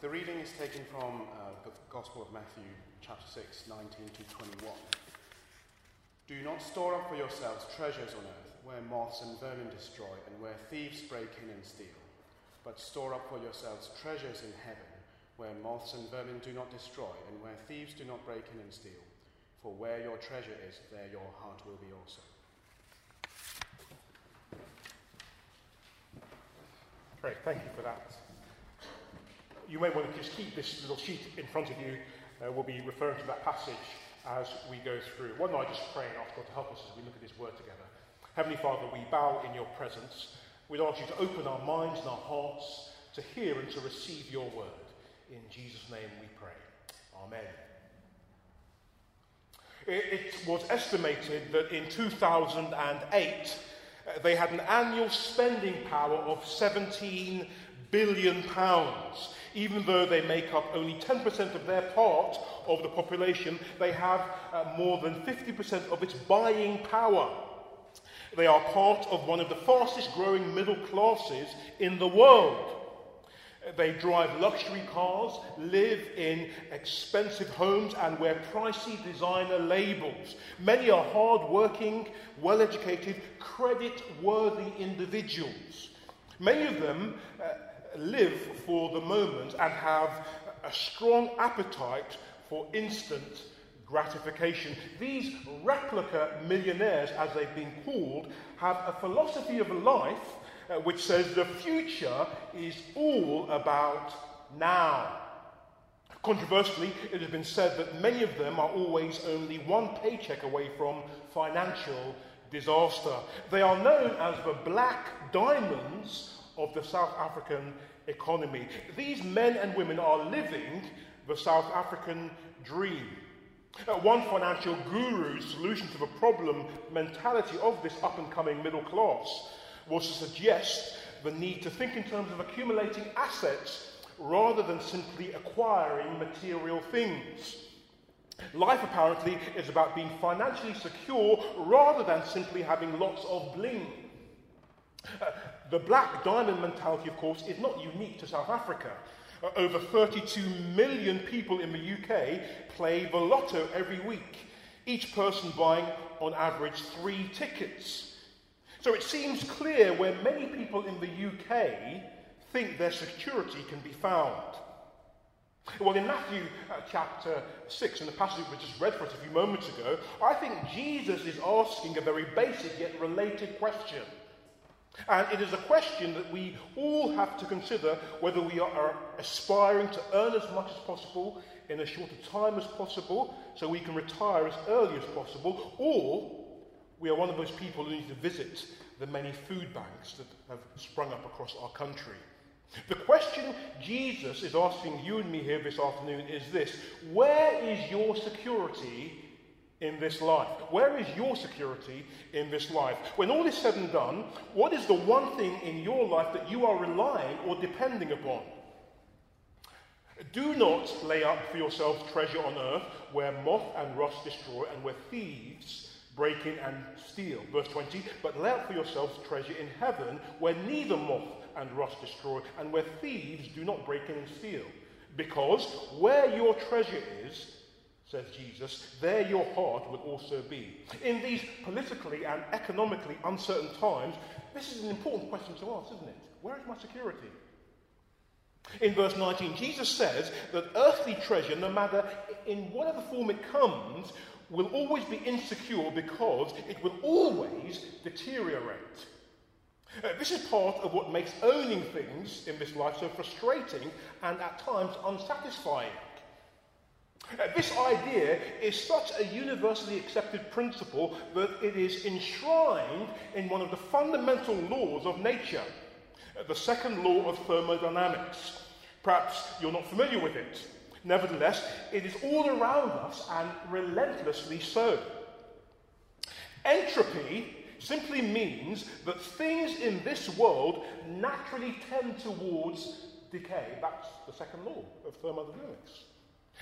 The reading is taken from uh, the Gospel of Matthew, chapter 6, 19 to 21. Do not store up for yourselves treasures on earth, where moths and vermin destroy, and where thieves break in and steal. But store up for yourselves treasures in heaven, where moths and vermin do not destroy, and where thieves do not break in and steal. For where your treasure is, there your heart will be also. Great, thank you for that. You may want to just keep this little sheet in front of you. Uh, we'll be referring to that passage as we go through. Why don't I just pray and ask God to help us as we look at His Word together? Heavenly Father, we bow in your presence. We'd ask you to open our minds and our hearts to hear and to receive your word. In Jesus' name we pray. Amen. It, it was estimated that in 2008 uh, they had an annual spending power of 17 billion pounds. Even though they make up only 10% of their part of the population, they have uh, more than 50% of its buying power. They are part of one of the fastest growing middle classes in the world. They drive luxury cars, live in expensive homes, and wear pricey designer labels. Many are hard working, well educated, credit worthy individuals. Many of them uh, live for the moment and have a strong appetite for instant gratification. These replica millionaires, as they've been called, have a philosophy of life uh, which says the future is all about now. Controversially, it has been said that many of them are always only one paycheck away from financial disaster. They are known as the black diamonds of the South African economy. These men and women are living the South African dream. Uh, one financial guru's solution to the problem mentality of this up and coming middle class was to suggest the need to think in terms of accumulating assets rather than simply acquiring material things. Life apparently is about being financially secure rather than simply having lots of bling. Uh, the black diamond mentality, of course, is not unique to South Africa. Uh, over 32 million people in the UK play the lotto every week, each person buying on average three tickets. So it seems clear where many people in the UK think their security can be found. Well, in Matthew uh, chapter 6, in the passage we just read for us a few moments ago, I think Jesus is asking a very basic yet related question. And it is a question that we all have to consider whether we are aspiring to earn as much as possible in as short a time as possible so we can retire as early as possible, or we are one of those people who need to visit the many food banks that have sprung up across our country. The question Jesus is asking you and me here this afternoon is this Where is your security in this life? Where is your security in this life? When all is said and done, what is the one thing in your life that you are relying or depending upon? Do not lay up for yourselves treasure on earth where moth and rust destroy and where thieves break in and steal. Verse 20, but lay up for yourselves treasure in heaven where neither moth and rust destroy and where thieves do not break in and steal. Because where your treasure is, says Jesus, there your heart will also be. In these politically and economically uncertain times, this is an important question to ask, isn't it? Where is my security? In verse 19, Jesus says that earthly treasure, no matter in whatever form it comes, will always be insecure because it will always deteriorate. Uh, this is part of what makes owning things in this life so frustrating and at times unsatisfying. This idea is such a universally accepted principle that it is enshrined in one of the fundamental laws of nature, the second law of thermodynamics. Perhaps you're not familiar with it. Nevertheless, it is all around us and relentlessly so. Entropy simply means that things in this world naturally tend towards decay. That's the second law of thermodynamics.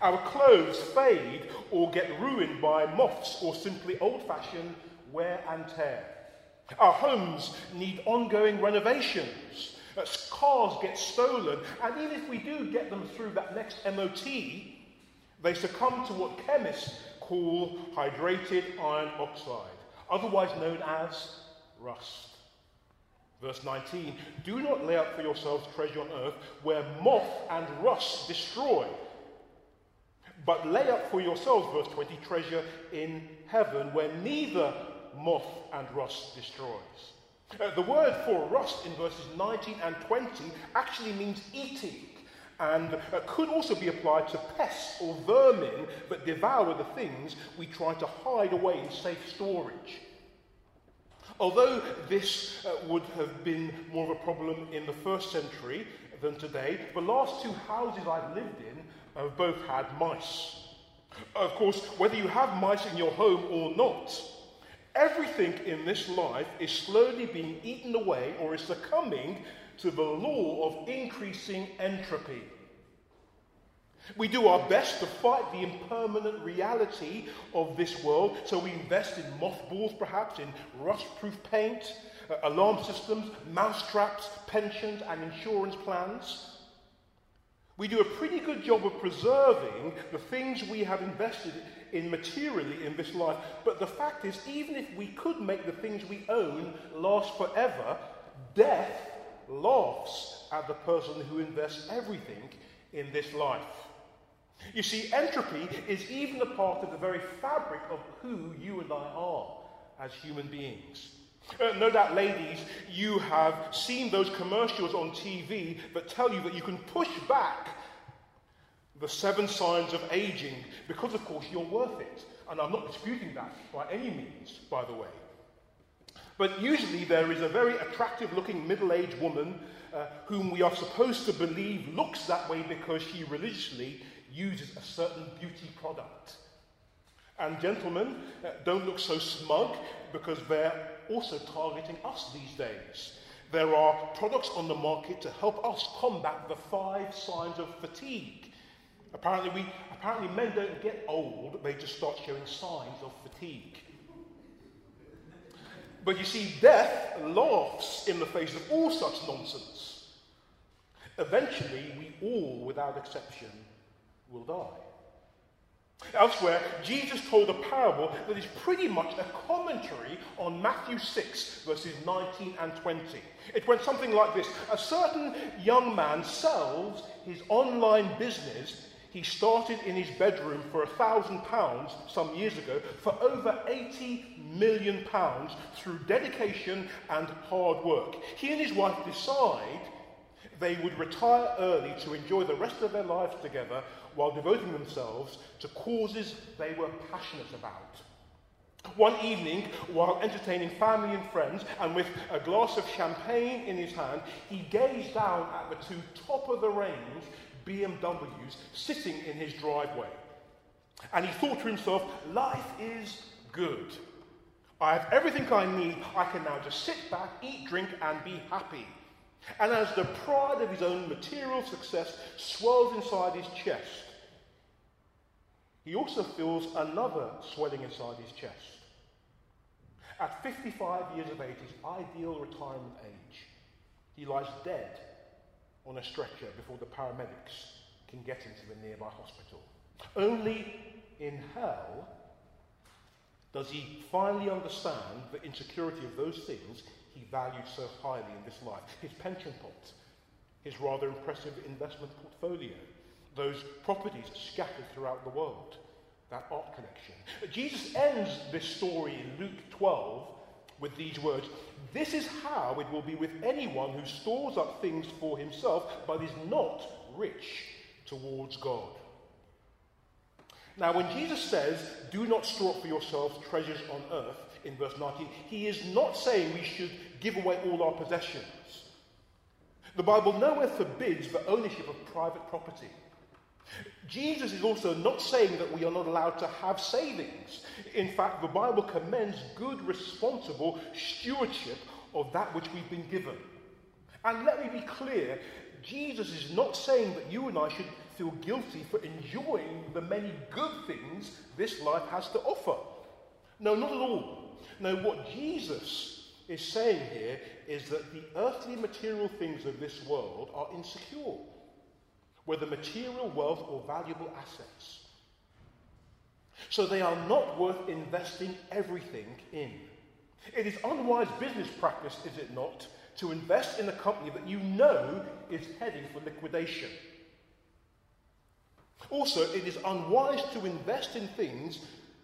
Our clothes fade or get ruined by moths or simply old fashioned wear and tear. Our homes need ongoing renovations. Uh, cars get stolen, and even if we do get them through that next MOT, they succumb to what chemists call hydrated iron oxide, otherwise known as rust. Verse 19 Do not lay up for yourselves treasure on earth where moth and rust destroy, but lay up for yourselves, verse 20, treasure in heaven where neither moth and rust destroys. Uh, the word for rust in verses 19 and 20 actually means eating and uh, could also be applied to pests or vermin that devour the things we try to hide away in safe storage. Although this uh, would have been more of a problem in the first century than today, the last two houses I've lived in have both had mice. Of course, whether you have mice in your home or not, everything in this life is slowly being eaten away or is succumbing to the law of increasing entropy. We do our best to fight the impermanent reality of this world, so we invest in mothballs, perhaps, in rust proof paint, uh, alarm systems, mousetraps, pensions, and insurance plans. We do a pretty good job of preserving the things we have invested in materially in this life, but the fact is, even if we could make the things we own last forever, death laughs at the person who invests everything in this life. You see, entropy is even a part of the very fabric of who you and I are as human beings. Uh, no doubt, ladies, you have seen those commercials on TV that tell you that you can push back the seven signs of aging because, of course, you're worth it. And I'm not disputing that by any means, by the way. But usually there is a very attractive looking middle aged woman uh, whom we are supposed to believe looks that way because she religiously uses a certain beauty product. And gentlemen, uh, don't look so smug because they're also targeting us these days. There are products on the market to help us combat the five signs of fatigue. Apparently, we, apparently men don't get old, they just start showing signs of fatigue. But you see, death laughs in the face of all such nonsense. Eventually, we all, without exception, will die. Elsewhere, Jesus told a parable that is pretty much a commentary on Matthew 6, verses 19 and 20. It went something like this A certain young man sells his online business he started in his bedroom for a thousand pounds some years ago for over 80 million pounds through dedication and hard work. He and his wife decide they would retire early to enjoy the rest of their lives together while devoting themselves to causes they were passionate about. One evening, while entertaining family and friends, and with a glass of champagne in his hand, he gazed down at the two top of the range BMWs sitting in his driveway. And he thought to himself, life is good. I have everything I need. I can now just sit back, eat, drink, and be happy. And as the pride of his own material success swells inside his chest, he also feels another swelling inside his chest. At 55 years of age, his ideal retirement age, he lies dead on a stretcher before the paramedics can get him to the nearby hospital. Only in hell does he finally understand the insecurity of those things he valued so highly in this life his pension pot, his rather impressive investment portfolio, those properties scattered throughout the world, that art collection. Jesus ends this story in Luke 12 with these words This is how it will be with anyone who stores up things for himself but is not rich towards God. Now, when Jesus says, Do not store up for yourselves treasures on earth, in verse 19, he is not saying we should give away all our possessions. The Bible nowhere forbids the ownership of private property. Jesus is also not saying that we are not allowed to have savings. In fact, the Bible commends good, responsible stewardship of that which we've been given. And let me be clear Jesus is not saying that you and I should feel guilty for enjoying the many good things this life has to offer. No, not at all. No, what Jesus is saying here is that the earthly material things of this world are insecure, whether material wealth or valuable assets. So they are not worth investing everything in. It is unwise business practice, is it not, to invest in a company that you know is heading for liquidation. Also, it is unwise to invest in things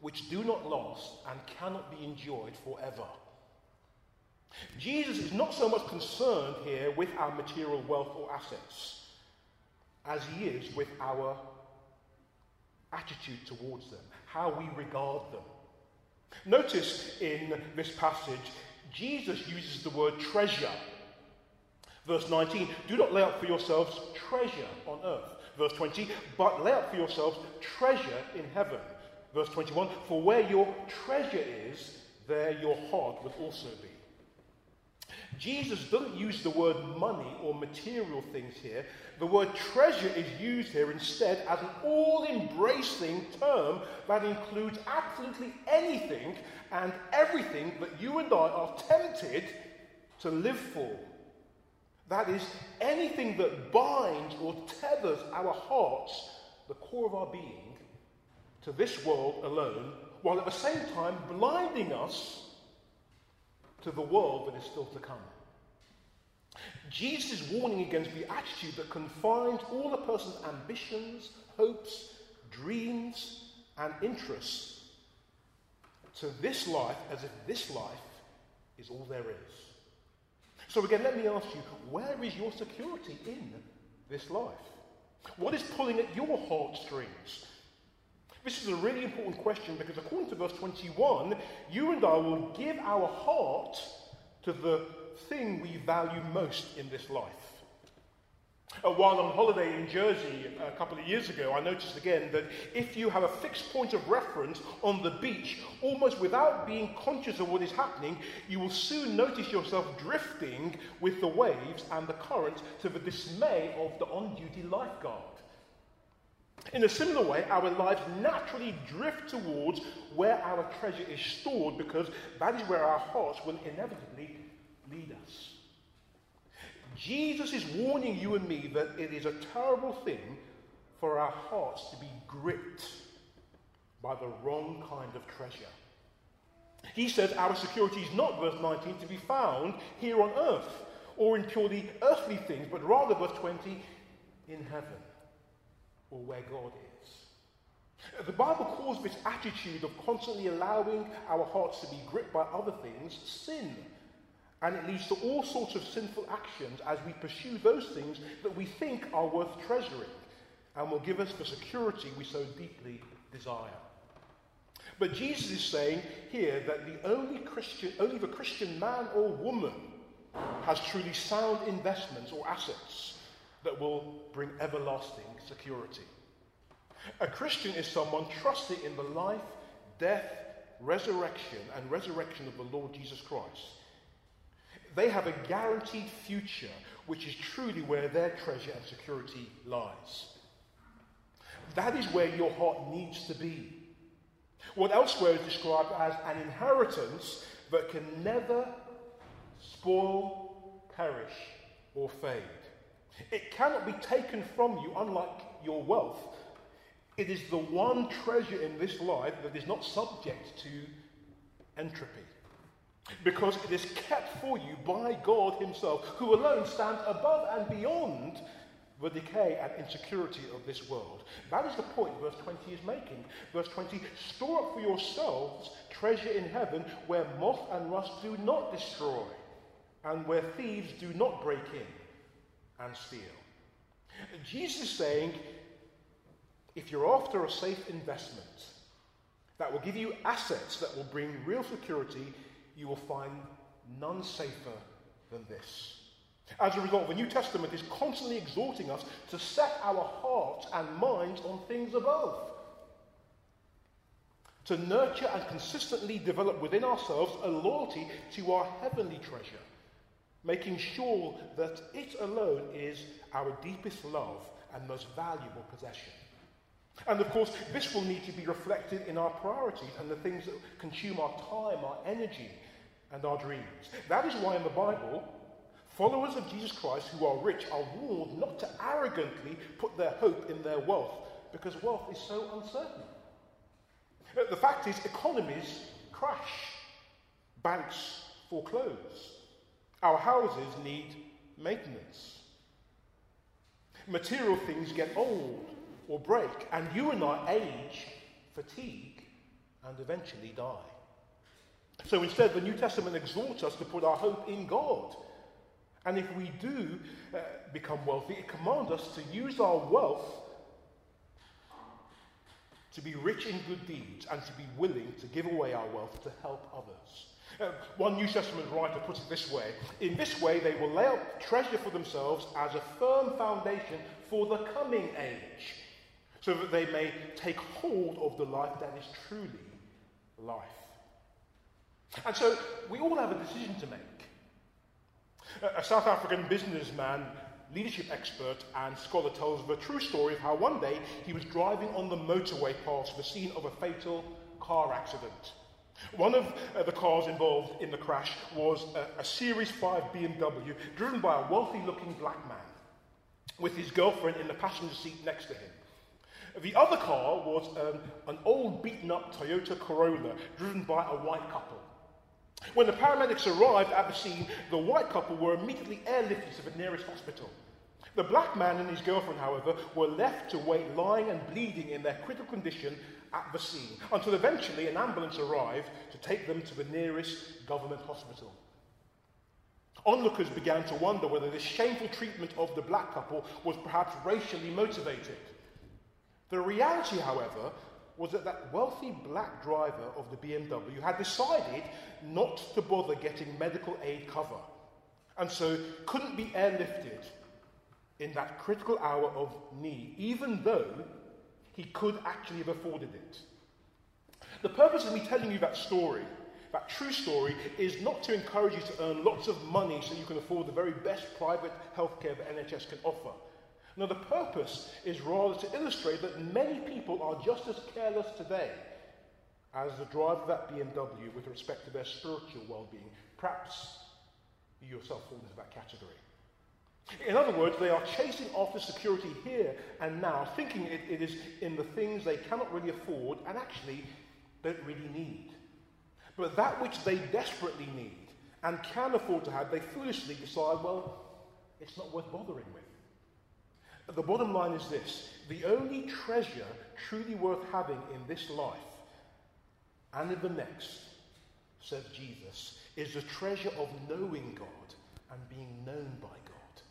which do not last and cannot be enjoyed forever. Jesus is not so much concerned here with our material wealth or assets as he is with our attitude towards them, how we regard them. Notice in this passage, Jesus uses the word treasure. Verse 19, do not lay up for yourselves treasure on earth. Verse 20, but lay up for yourselves treasure in heaven. Verse 21, for where your treasure is, there your heart will also be. Jesus doesn't use the word money or material things here. The word treasure is used here instead as an all embracing term that includes absolutely anything and everything that you and I are tempted to live for. That is, anything that binds or tethers our hearts, the core of our being, to this world alone, while at the same time blinding us to the world that is still to come. Jesus is warning against the attitude that confines all a person's ambitions, hopes, dreams, and interests to this life as if this life is all there is. So, again, let me ask you where is your security in this life? What is pulling at your heartstrings? This is a really important question because, according to verse 21, you and I will give our heart to the thing we value most in this life. Uh, while on holiday in Jersey a couple of years ago, I noticed again that if you have a fixed point of reference on the beach, almost without being conscious of what is happening, you will soon notice yourself drifting with the waves and the current to the dismay of the on duty lifeguard. In a similar way, our lives naturally drift towards where our treasure is stored because that is where our hearts will inevitably lead us. Jesus is warning you and me that it is a terrible thing for our hearts to be gripped by the wrong kind of treasure. He says our security is not, verse 19, to be found here on earth or in purely earthly things, but rather, verse 20, in heaven or where God is. The Bible calls this attitude of constantly allowing our hearts to be gripped by other things sin. And it leads to all sorts of sinful actions as we pursue those things that we think are worth treasuring and will give us the security we so deeply desire. But Jesus is saying here that the only Christian, only the Christian man or woman has truly sound investments or assets that will bring everlasting security. A Christian is someone trusting in the life, death, resurrection, and resurrection of the Lord Jesus Christ they have a guaranteed future, which is truly where their treasure and security lies. That is where your heart needs to be. What elsewhere is described as an inheritance that can never spoil, perish, or fade. It cannot be taken from you, unlike your wealth. It is the one treasure in this life that is not subject to entropy because it is kept for you by God Himself, who alone stands above and beyond the decay and insecurity of this world. That is the point verse 20 is making. Verse 20 store up for yourselves treasure in heaven where moth and rust do not destroy, and where thieves do not break in and steal. Jesus is saying if you're after a safe investment that will give you assets that will bring real security you will find none safer than this. As a result, the New Testament is constantly exhorting us to set our hearts and minds on things above. To nurture and consistently develop within ourselves a loyalty to our heavenly treasure, making sure that it alone is our deepest love and most valuable possession. And of course, this will need to be reflected in our priorities and the things that consume our time, our energy, and our dreams. That is why in the Bible, followers of Jesus Christ who are rich are warned not to arrogantly put their hope in their wealth because wealth is so uncertain. Uh, the fact is, economies crash, banks foreclose, our houses need maintenance. Material things get old or break, and you and I age, fatigue, and eventually die. So instead, the New Testament exhorts us to put our hope in God. And if we do uh, become wealthy, it commands us to use our wealth to be rich in good deeds and to be willing to give away our wealth to help others. Uh, one New Testament writer puts it this way In this way, they will lay up treasure for themselves as a firm foundation for the coming age, so that they may take hold of the life that is truly life. And so we all have a decision to make. A South African businessman, leadership expert, and scholar tells the true story of how one day he was driving on the motorway past the scene of a fatal car accident. One of uh, the cars involved in the crash was a, a Series 5 BMW driven by a wealthy looking black man with his girlfriend in the passenger seat next to him. The other car was um, an old beaten up Toyota Corolla driven by a white couple. When the paramedics arrived at the scene, the white couple were immediately airlifted to the nearest hospital. The black man and his girlfriend, however, were left to wait lying and bleeding in their critical condition at the scene until eventually an ambulance arrived to take them to the nearest government hospital. Onlookers began to wonder whether this shameful treatment of the black couple was perhaps racially motivated. The reality, however, was that that wealthy black driver of the BMW had decided not to bother getting medical aid cover and so couldn't be airlifted in that critical hour of need, even though he could actually have afforded it. The purpose of me telling you that story, that true story, is not to encourage you to earn lots of money so you can afford the very best private healthcare that NHS can offer. No, the purpose is rather to illustrate that many people are just as careless today as the driver of that BMW with respect to their spiritual well being. Perhaps you yourself fall into that category. In other words, they are chasing after security here and now, thinking it, it is in the things they cannot really afford and actually don't really need. But that which they desperately need and can afford to have, they foolishly decide, well, it's not worth bothering with. The bottom line is this the only treasure truly worth having in this life and in the next, says Jesus, is the treasure of knowing God and being known by God.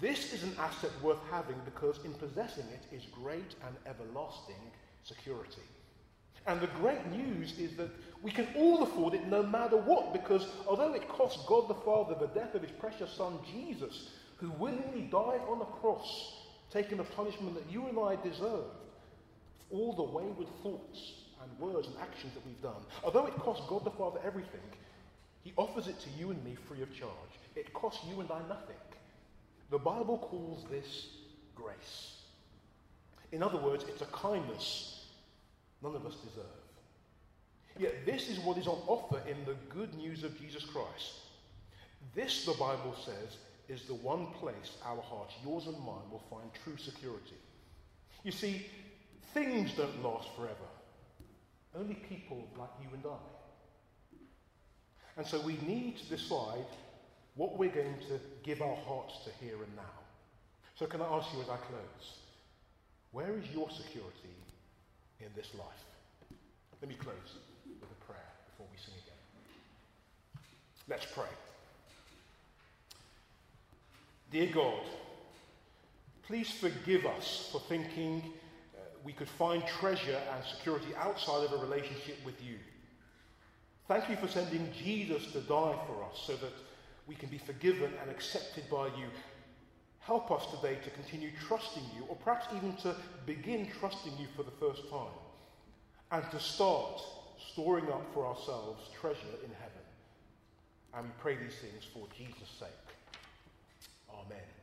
This is an asset worth having because in possessing it is great and everlasting security. And the great news is that we can all afford it no matter what, because although it cost God the Father the death of his precious Son Jesus, who willingly died on the cross, taking the punishment that you and I deserved, all the wayward thoughts and words and actions that we've done, although it cost God the Father everything, he offers it to you and me free of charge. It costs you and I nothing. The Bible calls this grace. In other words, it's a kindness none of us deserve. Yet this is what is on offer in the good news of Jesus Christ. This, the Bible says, is the one place our hearts, yours and mine, will find true security. You see, things don't last forever. Only people like you and I. And so we need to decide what we're going to give our hearts to here and now. So, can I ask you as I close, where is your security in this life? Let me close with a prayer before we sing again. Let's pray. Dear God, please forgive us for thinking uh, we could find treasure and security outside of a relationship with you. Thank you for sending Jesus to die for us so that we can be forgiven and accepted by you. Help us today to continue trusting you, or perhaps even to begin trusting you for the first time, and to start storing up for ourselves treasure in heaven. And we pray these things for Jesus' sake. Amen.